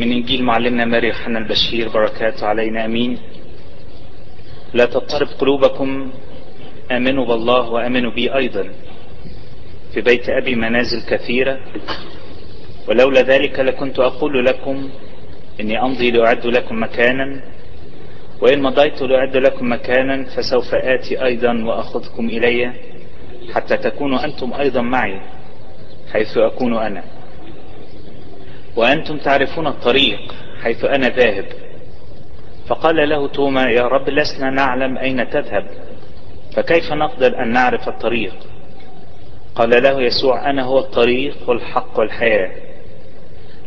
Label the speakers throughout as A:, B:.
A: من إنجيل معلمنا ماري يوحنا البشير بركاته علينا أمين. لا تضطرب قلوبكم آمنوا بالله وآمنوا بي أيضا. في بيت أبي منازل كثيرة. ولولا ذلك لكنت أقول لكم إني أمضي لأعد لكم مكانا. وإن مضيت لأعد لكم مكانا فسوف آتي أيضا وأخذكم إلي حتى تكونوا أنتم أيضا معي حيث أكون أنا. وأنتم تعرفون الطريق حيث أنا ذاهب. فقال له توما يا رب لسنا نعلم أين تذهب فكيف نقدر أن نعرف الطريق؟ قال له يسوع أنا هو الطريق والحق والحياة.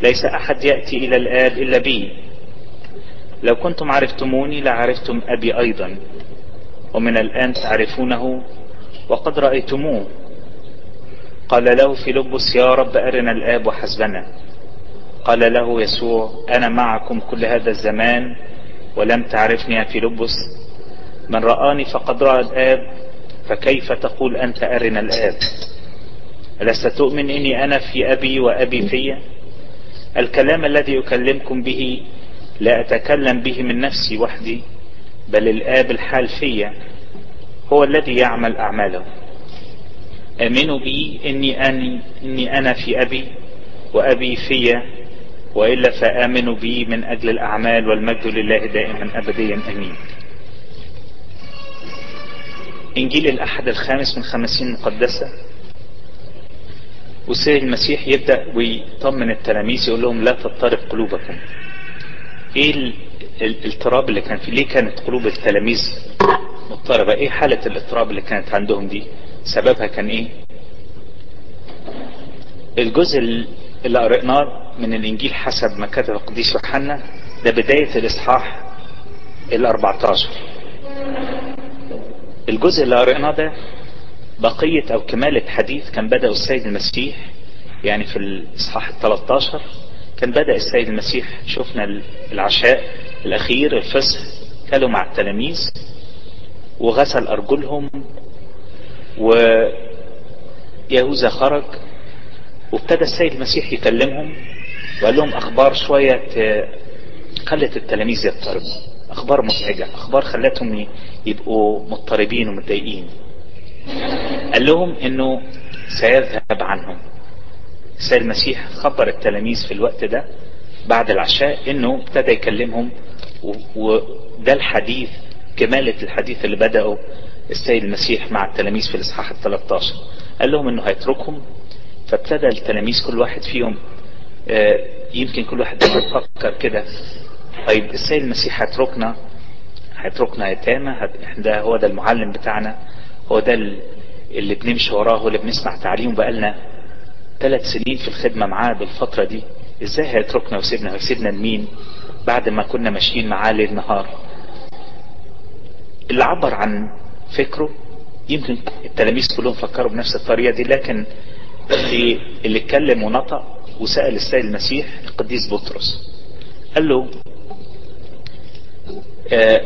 A: ليس أحد يأتي إلى الآب إلا بي. لو كنتم عرفتموني لعرفتم أبي أيضا ومن الآن تعرفونه وقد رأيتموه. قال له فيلبس يا رب أرنا الآب وحسبنا. قال له يسوع أنا معكم كل هذا الزمان ولم تعرفني يا فيلبس من رآني فقد رأى الآب فكيف تقول أنت أرنا الآب؟ ألست تؤمن إني أنا في أبي وأبي في؟ الكلام الذي أكلمكم به لا أتكلم به من نفسي وحدي بل الآب الحال في هو الذي يعمل أعماله. آمنوا بي إني, أني إني أنا في أبي وأبي في وإلا فآمنوا بي من أجل الأعمال والمجد لله دائما أبديا أمين. إنجيل الأحد الخامس من خمسين مقدسة والسيد المسيح يبدأ ويطمن التلاميذ يقول لهم لا تضطرب قلوبكم. إيه الاضطراب اللي كان فيه؟ ليه كانت قلوب التلاميذ مضطربة؟ إيه حالة الاضطراب اللي كانت عندهم دي؟ سببها كان إيه؟ الجزء اللي قرأناه من الإنجيل حسب ما كتب القديس يوحنا ده بداية الإصحاح ال 14 الجزء اللي قرأناه ده بقية أو كمالة حديث كان بدأ السيد المسيح يعني في الإصحاح ال 13 كان بدأ السيد المسيح شفنا العشاء الأخير الفصح كانوا مع التلاميذ وغسل أرجلهم ويهوذا خرج وابتدى السيد المسيح يكلمهم وقال لهم أخبار شوية خلت التلاميذ يضطربوا أخبار مزعجة. أخبار خلتهم يبقوا مضطربين ومتضايقين. قال لهم إنه سيذهب عنهم. السيد المسيح خبر التلاميذ في الوقت ده بعد العشاء إنه ابتدى يكلمهم وده الحديث كمالة الحديث اللي بدأه السيد المسيح مع التلاميذ في الإصحاح ال 13 قال لهم إنه هيتركهم. فابتدى التلاميذ كل واحد فيهم يمكن كل واحد يفكر كده. طيب السيد المسيح هيتركنا هيتركنا يتامى ده هو ده المعلم بتاعنا هو ده اللي بنمشي وراه هو اللي بنسمع تعليمه بقالنا ثلاث سنين في الخدمة معاه بالفترة دي. إزاي هيتركنا ويسيبنا؟ ويسيبنا لمين؟ بعد ما كنا ماشيين معاه ليل نهار. اللي عبر عن فكره يمكن التلاميذ كلهم فكروا بنفس الطريقة دي لكن اللي اتكلم ونطق وسأل السيد المسيح القديس بطرس. قال له آه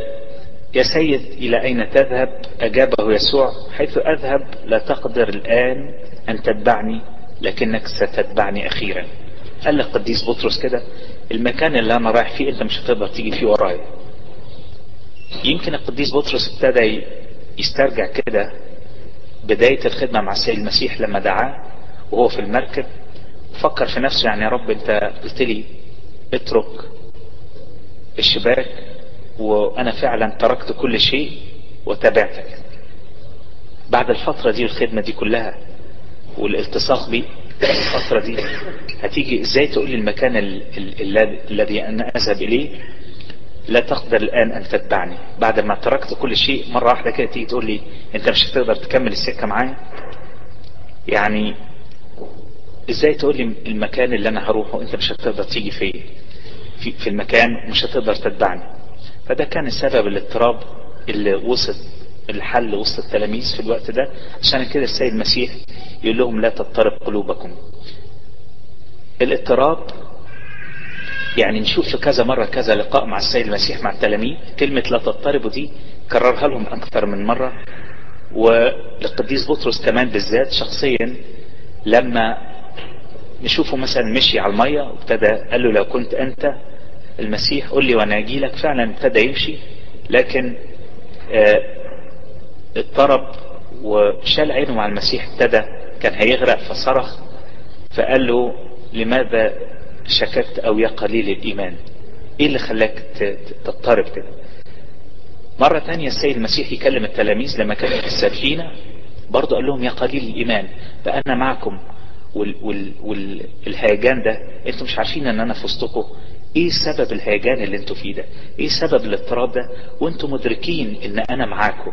A: يا سيد إلى أين تذهب؟ أجابه يسوع حيث أذهب لا تقدر الآن أن تتبعني لكنك ستتبعني أخيرا. قال لك قديس بطرس كده المكان اللي أنا رايح فيه أنت مش هتقدر تيجي فيه ورايا. يمكن القديس بطرس ابتدى يسترجع كده بداية الخدمة مع السيد المسيح لما دعاه وهو في المركب فكر في نفسه يعني يا رب انت قلت لي اترك الشباك وأنا فعلا تركت كل شيء وتابعتك. بعد الفترة دي والخدمة دي كلها والالتصاق بي الفترة دي هتيجي إزاي تقول لي المكان الذي أنا أذهب إليه؟ لا تقدر الآن أن تتبعني. بعد ما تركت كل شيء مرة واحدة كده تيجي تقول لي أنت مش هتقدر تكمل السكة معايا؟ يعني إزاي تقول لي المكان اللي أنا هروحه؟ انت مش هتقدر تيجي فيه في, في المكان مش هتقدر تتبعني. فده كان السبب الاضطراب اللي وصل الحل وسط التلاميذ في الوقت ده. عشان كده السيد المسيح يقول لهم لا تضطرب قلوبكم. الاضطراب يعني نشوف في كذا مرة كذا لقاء مع السيد المسيح مع التلاميذ. كلمة لا تضطربوا دي كررها لهم أكثر من مرة. والقديس بطرس كمان بالذات شخصيا لما نشوفه مثلا مشي على المية وابتدى قال له لو كنت أنت المسيح قل لي وأنا أجي لك. فعلا ابتدى يمشي لكن آه اضطرب وشال عينه مع المسيح ابتدى كان هيغرق فصرخ فقال له لماذا شككت أو يا قليل الإيمان؟ إيه اللي خلاك تضطرب كده؟ مرة تانية السيد المسيح يكلم التلاميذ لما كانوا في السفينة برضه قال لهم يا قليل الإيمان فأنا معكم. والهيجان وال... وال... ده أنتوا مش عارفين ان أنا في وسطكم. إيه سبب الهيجان اللي أنتوا فيه ده؟ إيه سبب الاضطراب ده؟ وانتوا مدركين ان أنا معاكم.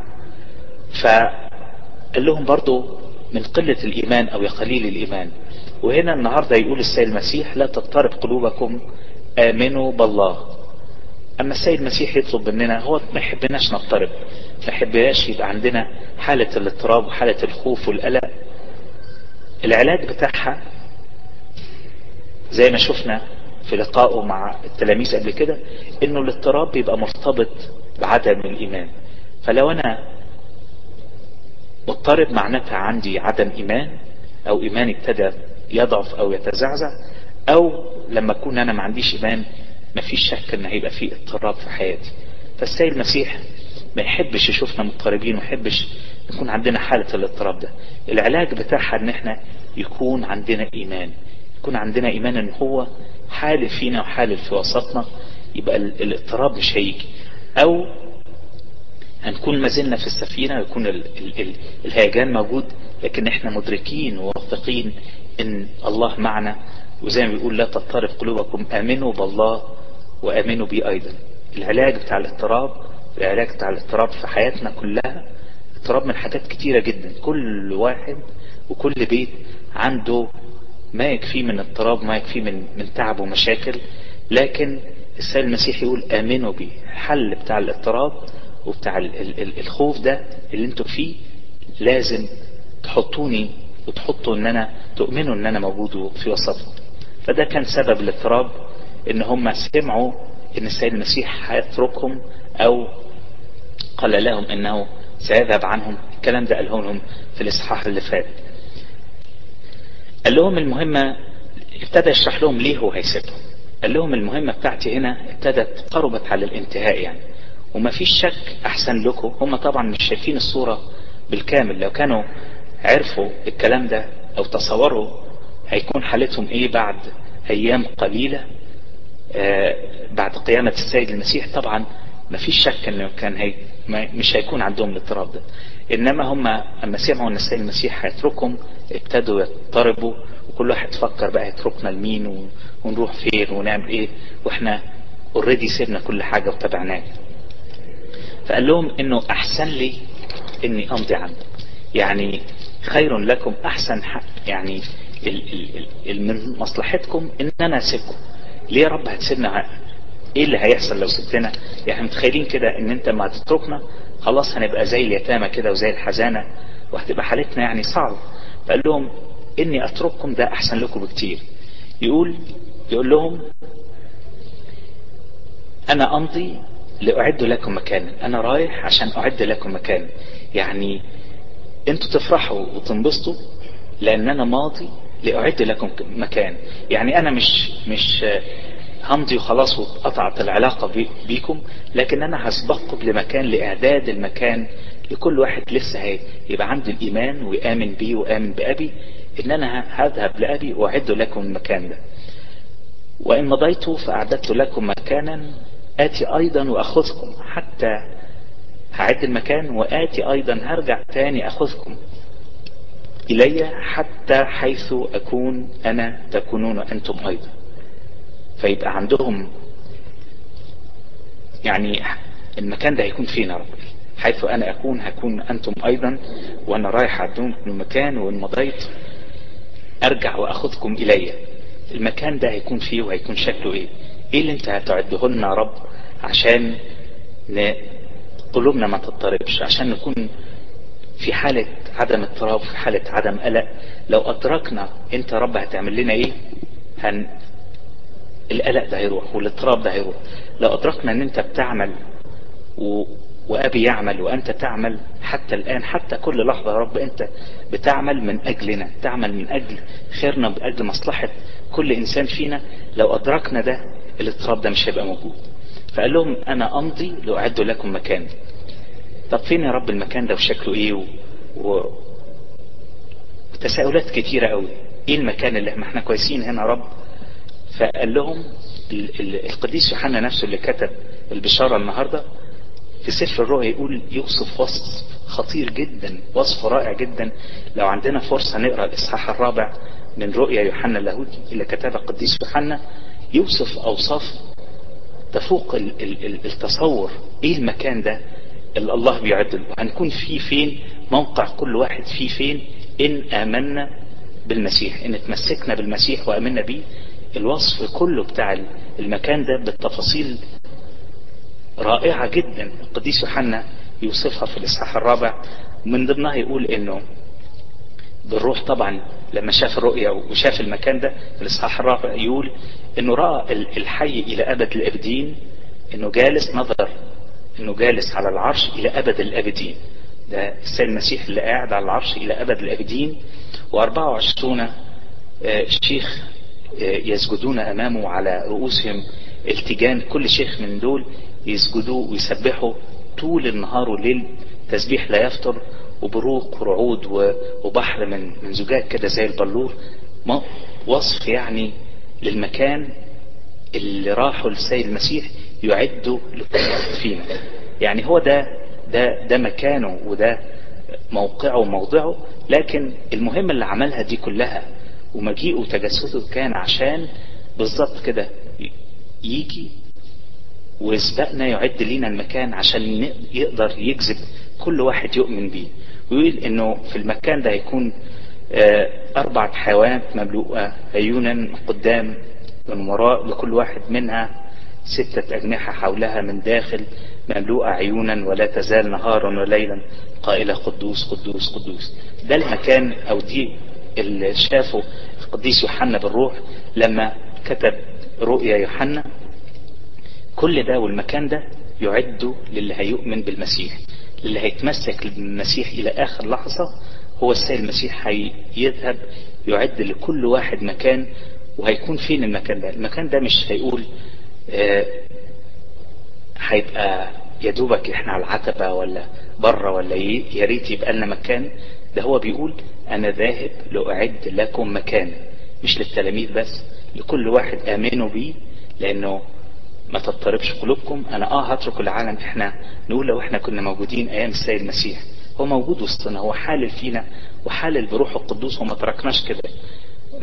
A: فقال لهم برضو من قلة الإيمان أو يا قليل الإيمان. وهنا النهاردة يقول السيد المسيح لا تضطرب قلوبكم آمنوا بالله. أما السيد المسيح يطلب مننا هو ما يحبناش نضطرب. ما يحبناش يبقى عندنا حالة الاضطراب وحالة الخوف والقلق. العلاج بتاعها زي ما شفنا في لقائه مع التلاميذ قبل كده إنه الاضطراب بيبقى مرتبط بعدم الإيمان. فلو أنا مضطرب معناتها عندي عدم إيمان أو ايماني ابتدى يضعف أو يتزعزع أو لما أكون أنا ما عنديش إيمان مفيش شك إن هيبقى في اضطراب في حياتي. فالسيد المسيح ما يحبش يشوفنا مضطربين وما يحبش يكون عندنا حالة الاضطراب ده. العلاج بتاعها إن إحنا يكون عندنا إيمان. يكون عندنا إيمان إن هو حالل فينا وحالل في وسطنا يبقى الاضطراب مش هيجي. أو هنكون ما زلنا في السفينة ويكون ال ال ال الهيجان موجود لكن إحنا مدركين وواثقين إن الله معنا. وزي ما بيقول لا تضطرب قلوبكم آمنوا بالله وآمنوا بي أيضا. العلاج بتاع الاضطراب العلاج بتاع الاضطراب في حياتنا كلها اضطراب من حاجات كتيرة جدا. كل واحد وكل بيت عنده ما يكفيه من اضطراب ما يكفيه من, من تعب ومشاكل. لكن السيد المسيح يقول آمنوا بي. الحل بتاع الاضطراب وبتاع ال ال ال الخوف ده اللي أنتوا فيه لازم تحطوني وتحطوا إن أنا تؤمنوا إن أنا موجود في وسطكم. فده كان سبب الاضطراب إن هم سمعوا إن السيد المسيح هيتركهم أو قال لهم إنه سيذهب عنهم الكلام ده قاله لهم في الإصحاح اللي فات. قال لهم المهمة ابتدى يشرح لهم ليه هو هيسيبهم. قال لهم المهمة بتاعتي هنا ابتدت قربت على الانتهاء يعني. وما فيش شك أحسن لكم. هم طبعا مش شايفين الصورة بالكامل. لو كانوا عرفوا الكلام ده أو تصوروا هيكون حالتهم إيه بعد أيام قليلة. آه بعد قيامة السيد المسيح. طبعا ما فيش شك إنه كان هي مش هيكون عندهم الاضطراب ده. إنما هم اما سمعوا ان السيد المسيح هيتركهم ابتدوا يضطربوا وكل واحد فكر بقى يتركنا لمين ونروح فين ونعمل إيه. وإحنا اوريدي سيبنا كل حاجة وتبعناه فقال لهم إنه أحسن لي إني أمضي عنه يعني خير لكم أحسن حق يعني من مصلحتكم إن أنا أسيبكم. ليه يا رب هتسيبنا إيه اللي هيحصل لو سبتنا؟ يعني متخيلين كده إن أنت ما هتتركنا خلاص هنبقى زي اليتامى كده وزي الحزانة وهتبقى حالتنا يعني صعبة. فقال لهم إني أترككم ده أحسن لكم بكتير. يقول يقول لهم أنا أمضي لاعد لكم مكانا. أنا رايح عشان أعد لكم مكانا يعني أنتوا تفرحوا وتنبسطوا لأن أنا ماضي لأعد لكم مكان. يعني أنا مش مش همضي وخلاص وقطعت العلاقة بي بيكم لكن أنا هسبقكم لمكان لإعداد المكان لكل واحد لسه هي يبقى عنده الإيمان ويامن بي وآمن بأبي إن أنا هذهب لأبي وأعد لكم المكان ده. وإن مضيت فأعددت لكم مكانا آتي أيضا وأخذكم حتى هعد المكان وآتي أيضا هرجع تاني أخذكم إلي حتى حيث أكون أنا تكونون أنتم أيضا. فيبقى عندهم يعني المكان ده هيكون فين يا رب حيث أنا أكون هكون أنتم أيضا وأنا رايح عدون المكان وإن مضيت أرجع وأخذكم إلي. المكان ده هيكون فيه وهيكون شكله إيه؟ إيه اللي أنت هتعده لنا يا رب عشان قلوبنا ما تضطربش عشان نكون في حالة عدم اضطراب في حالة عدم قلق. لو أدركنا أنت رب هتعمل لنا إيه؟ هن القلق ده هيروح والاضطراب ده هيروح. لو ادركنا إن أنت بتعمل و... وأبي يعمل وأنت تعمل حتى الآن حتى كل لحظة يا رب أنت بتعمل من أجلنا تعمل من أجل خيرنا بأجل مصلحة كل إنسان فينا لو أدركنا ده الاضطراب ده مش هيبقى موجود. فقال لهم أنا أمضي لأعد لكم مكان. طب فين يا رب المكان ده وشكله إيه؟ و... و... وتساؤلات كتيرة قوي إيه المكان اللي ما إحنا كويسين هنا يا رب؟ فقال لهم ال... ال... القديس يوحنا نفسه اللي كتب البشارة النهاردة في سفر الرؤيا يقول يوصف وصف خطير جدا وصف رائع جدا. لو عندنا فرصة نقرأ الإصحاح الرابع من رؤيا يوحنا اللاهوتي اللي كتبها القديس يوحنا يوصف أوصاف تفوق ال ال التصور. إيه المكان ده اللي الله بيعد وهنكون فيه فين؟ موقع كل واحد فيه فين؟ إن آمنا بالمسيح إن تمسكنا بالمسيح وآمنا بيه. الوصف كله بتاع المكان ده بالتفاصيل رائعة جدا. القديس يوحنا يوصفها في الإصحاح الرابع. من ضمنها يقول إنه بالروح طبعا لما شاف الرؤيا وشاف المكان ده في الإصحاح الرابع يقول إنه رأى الحي إلى أبد الأبدين إنه جالس نظر إنه جالس على العرش إلى أبد الأبدين. ده السيد المسيح اللي قاعد على العرش إلى أبد الأبدين. و24 شيخ يسجدون أمامه على رؤوسهم التجان كل شيخ من دول يسجدوا ويسبحوا طول النهار والليل تسبيح لا يفتر وبروق ورعود وبحر من من زجاج كده زي البلور. وصف يعني للمكان اللي راحوا للسيد المسيح يعدوا لكل فينا. يعني هو ده ده ده مكانه وده موقعه وموضعه لكن المهم اللي عملها دي كلها ومجيئه وتجسده كان عشان بالظبط كده يجي ويسبقنا يعد لينا المكان عشان يقدر يجذب كل واحد يؤمن بيه. ويقول إنه في المكان ده هيكون أربعة حيوانات مملوءة عيونا قدام من وراء لكل واحد منها ستة أجنحة حولها من داخل مملوءة عيونا ولا تزال نهارا وليلا قائلة قدوس قدوس قدوس. ده المكان أو دي اللي شافه القديس يوحنا بالروح لما كتب رؤيا يوحنا كل ده والمكان ده يعد للي هيؤمن بالمسيح. للي هيتمسك بالمسيح إلى آخر لحظة هو السيد المسيح هيذهب يعد لكل واحد مكان وهيكون فين المكان ده؟ المكان ده مش هيقول آه هيبقى يا دوبك إحنا على العتبة ولا برة ولا يا ريت يبقى لنا مكان. ده هو بيقول أنا ذاهب لأعد لكم مكان مش للتلاميذ بس لكل واحد آمنوا بيه لأنه ما تضطربش قلوبكم. أنا آه هترك العالم إحنا نقول لو إحنا كنا موجودين أيام السيد المسيح. هو موجود وسطنا هو حالل فينا وحالل بروح القدوس وما تركناش كده.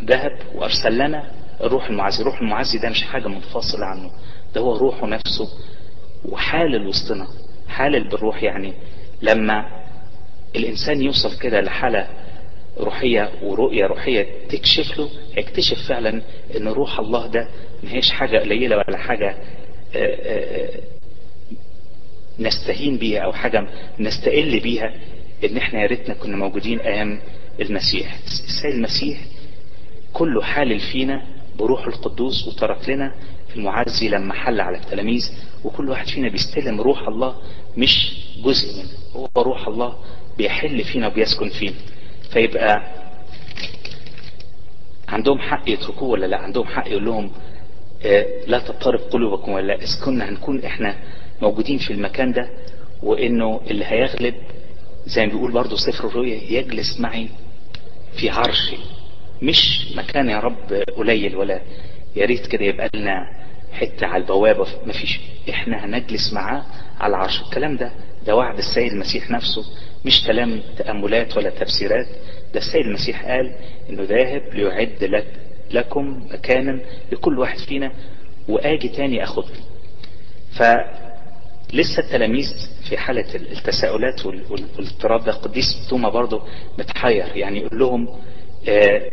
A: ذهب وأرسل لنا الروح المعزي. الروح المعزي ده مش حاجة منفصلة عنه ده هو روحه نفسه وحالل وسطنا. حالل بالروح يعني لما الإنسان يوصل كده لحالة روحية ورؤية روحية تكشف له يكتشف فعلا إن روح الله ده ما هيش حاجة قليلة ولا حاجة نستهين بيها أو حاجة نستقل بيها إن إحنا يا ريتنا كنا موجودين أيام المسيح. السيد المسيح كله حالل فينا بروح القدوس وترك لنا في المعزي لما حل على التلاميذ وكل واحد فينا بيستلم روح الله مش جزء منه هو روح الله بيحل فينا وبيسكن فينا. فيبقى عندهم حق يتركوه ولا لا؟ عندهم حق يقول لهم آه لا تضطرب قلوبكم ولا إذ كنا هنكون إحنا موجودين في المكان ده وإنه اللي هيغلب زي ما بيقول برضه سفر الرؤيا يجلس معي في عرشي. مش مكان يا رب قليل ولا يا ريت كده يبقى لنا حتة على البوابة مفيش. إحنا هنجلس معاه على العرش. الكلام ده ده وعد السيد المسيح نفسه. مش كلام تأملات ولا تفسيرات. ده السيد المسيح قال إنه ذاهب ليعد لك لكم مكانا لكل واحد فينا وآجي تاني اخدكم فلسه التلاميذ في حالة التساؤلات والاضطراب ده. القديس توما برضه متحير يعني يقول لهم آه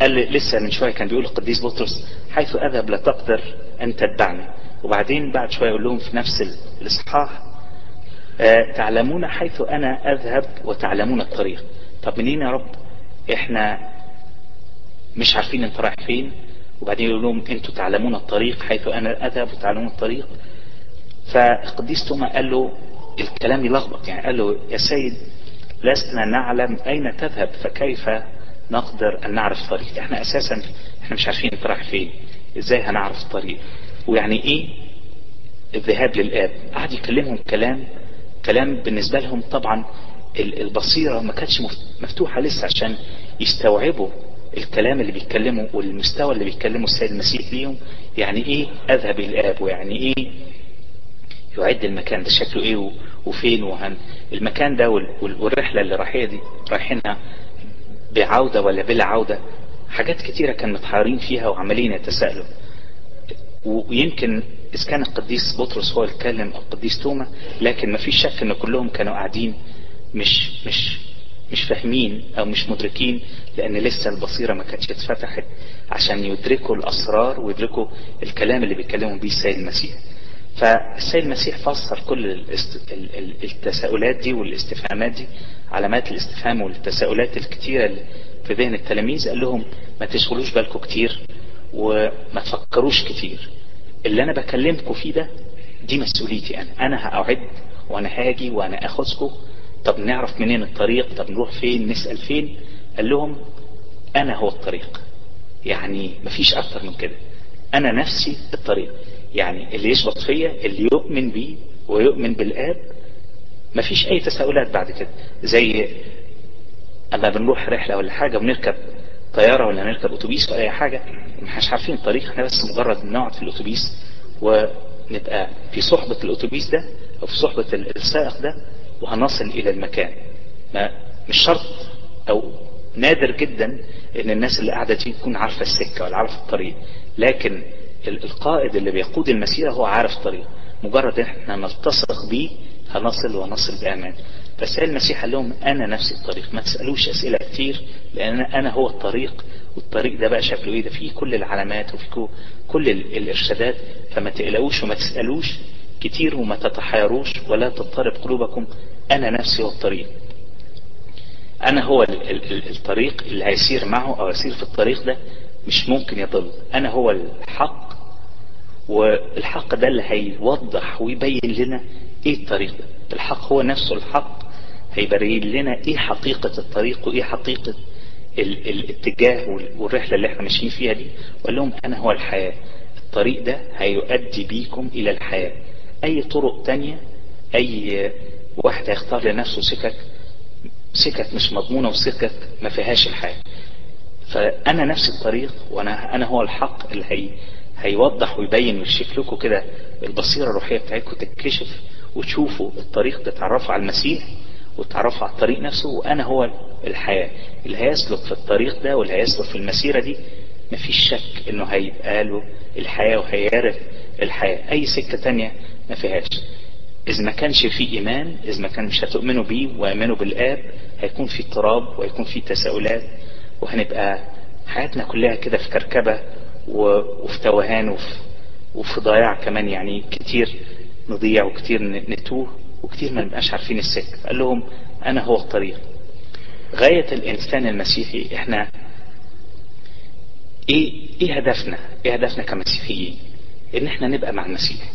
A: قال لسه من شوية كان بيقول القديس بطرس حيث أذهب لا تقدر أن تتبعني. وبعدين بعد شوية يقول لهم في نفس الإصحاح تعلمون حيث أنا أذهب وتعلمون الطريق. طب منين يا رب؟ إحنا مش عارفين انت رايح فين وبعدين يقول لهم أنتوا تعلمون الطريق حيث أنا أذهب وتعلمون الطريق. فالقديس توما قال له الكلام يلخبط يعني قال له يا سيد لسنا نعلم أين تذهب فكيف نقدر أن نعرف الطريق؟ إحنا أساسا إحنا مش عارفين انت رايح فين إزاي هنعرف الطريق؟ ويعني إيه الذهاب للآب؟ قعد يكلمهم كلام كلام بالنسبة لهم طبعا البصيرة ما كانتش مفتوحة لسه عشان يستوعبوا الكلام اللي بيتكلموا والمستوى اللي بيتكلموا السيد المسيح ليهم. يعني إيه أذهب الآب؟ ويعني إيه يعد المكان ده؟ شكله إيه؟ وفين؟ وهن المكان ده والرحلة اللي رايحية دي؟ رايحينها بعودة ولا بلا عودة؟ حاجات كتيرة كان متحارين فيها وعمالين يتساءلوا. ويمكن إذا كان القديس بطرس هو اللي اتكلم أو القديس توما لكن ما فيش شك إن كلهم كانوا قاعدين مش مش مش فاهمين أو مش مدركين لأن لسه البصيرة ما كانتش اتفتحت عشان يدركوا الأسرار ويدركوا الكلام اللي بيتكلموا بيه السيد المسيح. فالسيد المسيح فسر كل التساؤلات دي والاستفهامات دي علامات الاستفهام والتساؤلات الكتيرة في ذهن التلاميذ قال لهم ما تشغلوش بالكم كتير وما تفكروش كتير. اللي أنا بكلمكم فيه ده دي مسؤوليتي أنا. أنا هقعد وأنا هاجي وأنا اخذكم طب نعرف منين الطريق؟ طب نروح فين؟ نسأل فين؟ قال لهم أنا هو الطريق. يعني مفيش أكتر من كده. أنا نفسي الطريق. يعني اللي يشبط فيا اللي يؤمن بي ويؤمن بالآب مفيش أي تساؤلات بعد كده. زي أما بنروح رحلة ولا حاجة ونركب طيارة ولا نركب أتوبيس ولا أي حاجة مش عارفين الطريق إحنا بس مجرد نقعد في الأتوبيس ونبقى في صحبة الأتوبيس ده أو في صحبة السائق ده وهنصل إلى المكان. ما مش شرط أو نادر جدا إن الناس اللي قاعدة دي تكون عارفة السكة ولا عارفة الطريق. لكن القائد اللي بيقود المسيرة هو عارف الطريق. مجرد إن إحنا نلتصق بيه هنصل ونصل بأمان. فسأل المسيح قال لهم أنا نفسي الطريق. ما تسألوش أسئلة كتير لأن أنا هو الطريق والطريق ده بقى شكله إيه؟ ده فيه كل العلامات وفيه كل الإرشادات. فما تقلقوش وما تسألوش كتير وما تتحيروش ولا تضطرب قلوبكم. أنا نفسي هو الطريق. أنا هو الطريق اللي هيسير معه أو يسير في الطريق ده مش ممكن يضل. أنا هو الحق والحق ده اللي هيوضح ويبين لنا إيه الطريق ده. الحق هو نفسه الحق هيبين لنا إيه حقيقة الطريق وإيه حقيقة ال الاتجاه والرحلة اللي إحنا ماشيين فيها دي؟ وقال لهم أنا هو الحياة. الطريق ده هيؤدي بيكم إلى الحياة. أي طرق تانية أي واحد هيختار لنفسه سكك سكك مش مضمونة وسكك ما فيهاش الحياة. فأنا نفس الطريق وأنا أنا هو الحق اللي هي هيوضح ويبين ويكشف لكم كده البصيرة الروحية بتاعتكم تتكشف وتشوفوا الطريق تتعرفوا على المسيح. وتعرفوا على الطريق نفسه وأنا هو الحياة. اللي هيسلك في الطريق ده واللي هيسلك في المسيرة دي مفيش شك إنه هيبقى له الحياة وهيعرف الحياة. أي سكة تانية ما فيهاش. اذا ما كانش في إيمان اذا ما كان مش هتؤمنوا بيه ويؤمنوا بالآب هيكون في اضطراب وهيكون في تساؤلات وهنبقى حياتنا كلها كده في كركبة وفي توهان وفي, وفي ضياع كمان يعني كتير نضيع وكتير نتوه. وكتير ما نبقاش عارفين السكة قال لهم أنا هو الطريق. غاية الإنسان المسيحي إحنا إيه إيه هدفنا؟ إيه هدفنا كمسيحيين؟ إن إحنا نبقى مع المسيح.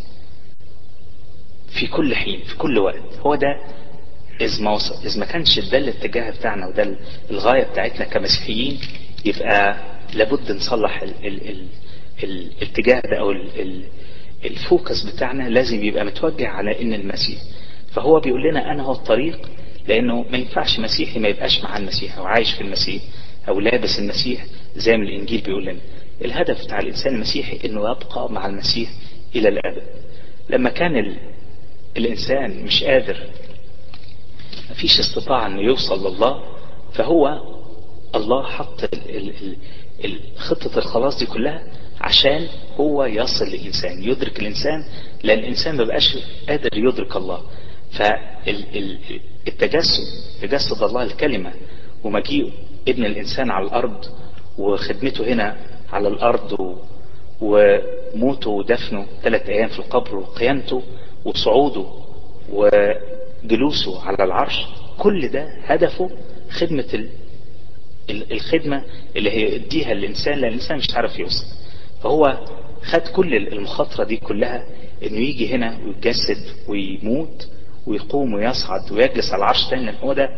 A: في كل حين في كل وقت. هو ده إذ ما وصل إذ ما كانش ده الاتجاه بتاعنا وده الغاية بتاعتنا كمسيحيين يبقى لابد نصلح ال ال ال الاتجاه ده أو ال ال الفوكس بتاعنا لازم يبقى متوجه على إن المسيح فهو بيقول لنا أنا هو الطريق لأنه ما ينفعش مسيحي ما يبقاش مع المسيح أو عايش في المسيح أو لابس المسيح زي ما الإنجيل بيقول لنا. الهدف بتاع الإنسان المسيحي إنه يبقى مع المسيح إلى الأبد. لما كان ال الإنسان مش قادر مفيش استطاعة إنه يوصل لله فهو الله حط ال ال خطة الخلاص دي كلها عشان هو يصل للإنسان يدرك الإنسان لأن الإنسان ما بقاش قادر يدرك الله. فالتجسد تجسد الله الكلمة ومجيء ابن الإنسان على الأرض وخدمته هنا على الأرض وموته ودفنه ثلاث أيام في القبر وقيامته وصعوده وجلوسه على العرش. كل ده هدفه خدمة الخدمة اللي هي يديها الإنسان لأن الإنسان مش عارف يوصل. فهو خد كل المخاطرة دي كلها إنه يجي هنا ويتجسد ويموت ويقوم ويصعد ويجلس على العرش تاني هو ده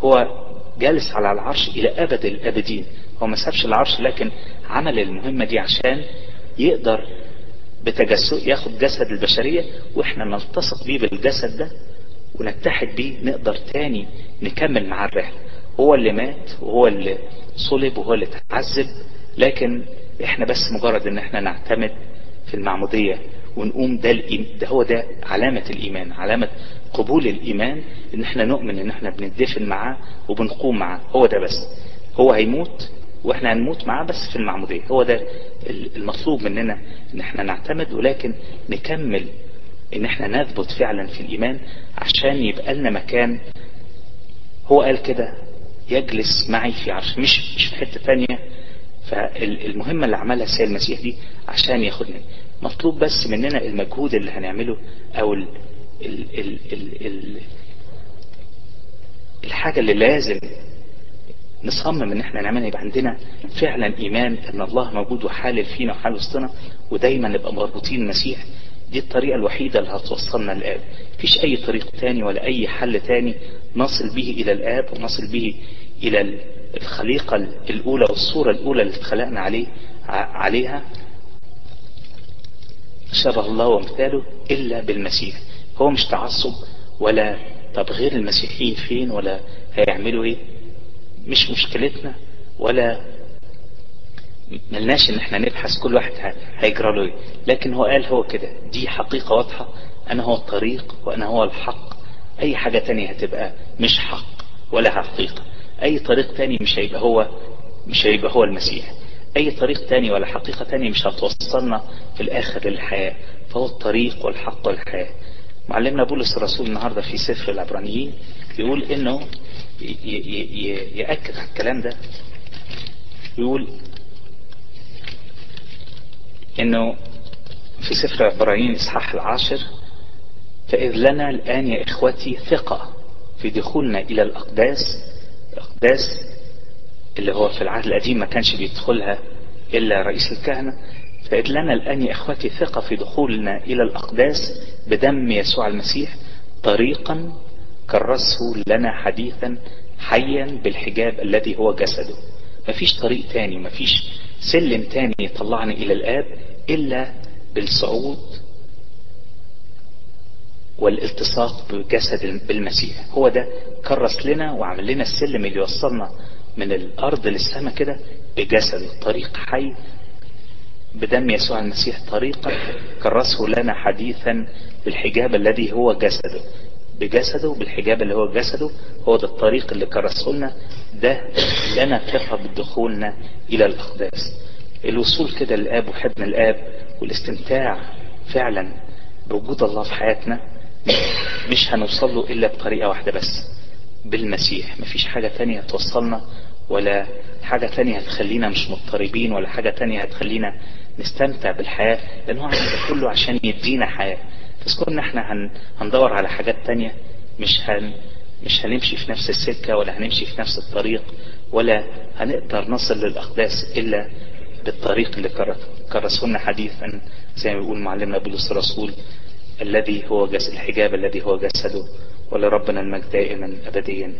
A: هو جالس على العرش إلى أبد الأبدين. هو ما سابش العرش لكن عمل المهمة دي عشان يقدر بتجسد ياخد جسد البشرية وإحنا نلتصق بيه بالجسد ده ونتحد بيه نقدر تاني نكمل معاه الرحلة. هو اللي مات وهو اللي صلب وهو اللي تعذب لكن إحنا بس مجرد إن إحنا نعتمد في المعمودية. ونقوم ده, ده هو ده علامة الإيمان علامة قبول الإيمان إن إحنا نؤمن إن إحنا بندفن معاه وبنقوم معاه هو ده بس. هو هيموت وإحنا هنموت معاه بس في المعمودية هو ده المطلوب مننا إن إحنا نعتمد ولكن نكمل إن إحنا نثبت فعلا في الإيمان عشان يبقى لنا مكان. هو قال كده يجلس معي في عرش مش مش في حتة ثانية فالمهمه اللي عملها السيد المسيح دي عشان ياخدنا مطلوب بس مننا المجهود اللي هنعمله أو ال ال ال ال ال الحاجة اللي لازم نصمم إن إحنا نعملها. يبقى عندنا فعلا إيمان إن الله موجود وحالل فينا وحال وسطنا ودايما نبقى مربوطين المسيح دي الطريقة الوحيدة اللي هتوصلنا للآب مفيش أي طريق تاني ولا أي حل تاني نصل به إلى الآب ونصل به إلى الخليقة الأولى والصورة الأولى اللي اتخلقنا عليه عليها. شبه الله ومثاله إلا بالمسيح. هو مش تعصب ولا طب غير المسيحيين فين ولا هيعملوا إيه. مش مشكلتنا ولا ملناش إن إحنا نبحث كل واحد هيجرى له إيه. لكن هو قال هو كده. دي حقيقة واضحة. أنا هو الطريق وأنا هو الحق. أي حاجة تانية هتبقى مش حق ولا حقيقة. أي طريق تاني مش هيبقى هو مش هيبقى هو المسيح. أي طريق تاني ولا حقيقة تانية مش هتوصلنا في الآخر للحياة. فهو الطريق والحق والحياة. معلمنا بولس الرسول النهاردة في سفر العبرانيين يقول إنه يأكد على الكلام ده. يقول إنه في سفر عبرانيين إصحاح العاشر فإذ لنا الآن يا إخوتي ثقة في دخولنا إلى الأقداس. الأقداس اللي هو في العهد القديم ما كانش بيدخلها إلا رئيس الكهنة فإذ لنا الآن يا إخوتي ثقة في دخولنا إلى الأقداس بدم يسوع المسيح طريقا كرسه لنا حديثا حيا بالحجاب الذي هو جسده. مفيش طريق تاني مفيش سلم تاني يطلعني إلى الآب إلا بالصعود والالتصاق بجسد بالمسيح هو ده كرس لنا وعمل لنا السلم اللي يوصلنا من الأرض للسماء كده بجسده طريق حي بدم يسوع المسيح طريقا كرسه لنا حديثا بالحجاب الذي هو جسده. بجسده بالحجاب اللي هو جسده هو ده الطريق اللي كرسه لنا. ده لنا ثقة بدخولنا إلى الأقداس. الوصول كده للآب وحضن الآب والاستمتاع فعلا بوجود الله في حياتنا مش هنوصل له إلا بطريقة واحدة بس. بالمسيح. مفيش حاجة تانية هتوصلنا ولا حاجة تانية هتخلينا مش مضطربين ولا حاجة تانية هتخلينا نستمتع بالحياة لأن هو عمل كله عشان يدينا حياة. بس كنا إحنا هن هندور على حاجات تانية مش هن مش هنمشي في نفس السكة ولا هنمشي في نفس الطريق ولا هنقدر نصل للأقداس إلا بالطريق اللي كرسونا حديثا زي ما بيقول معلمنا بولس الرسول الذي هو جسد الحجاب الذي هو جسده. ولربنا المجد دائما أبديا.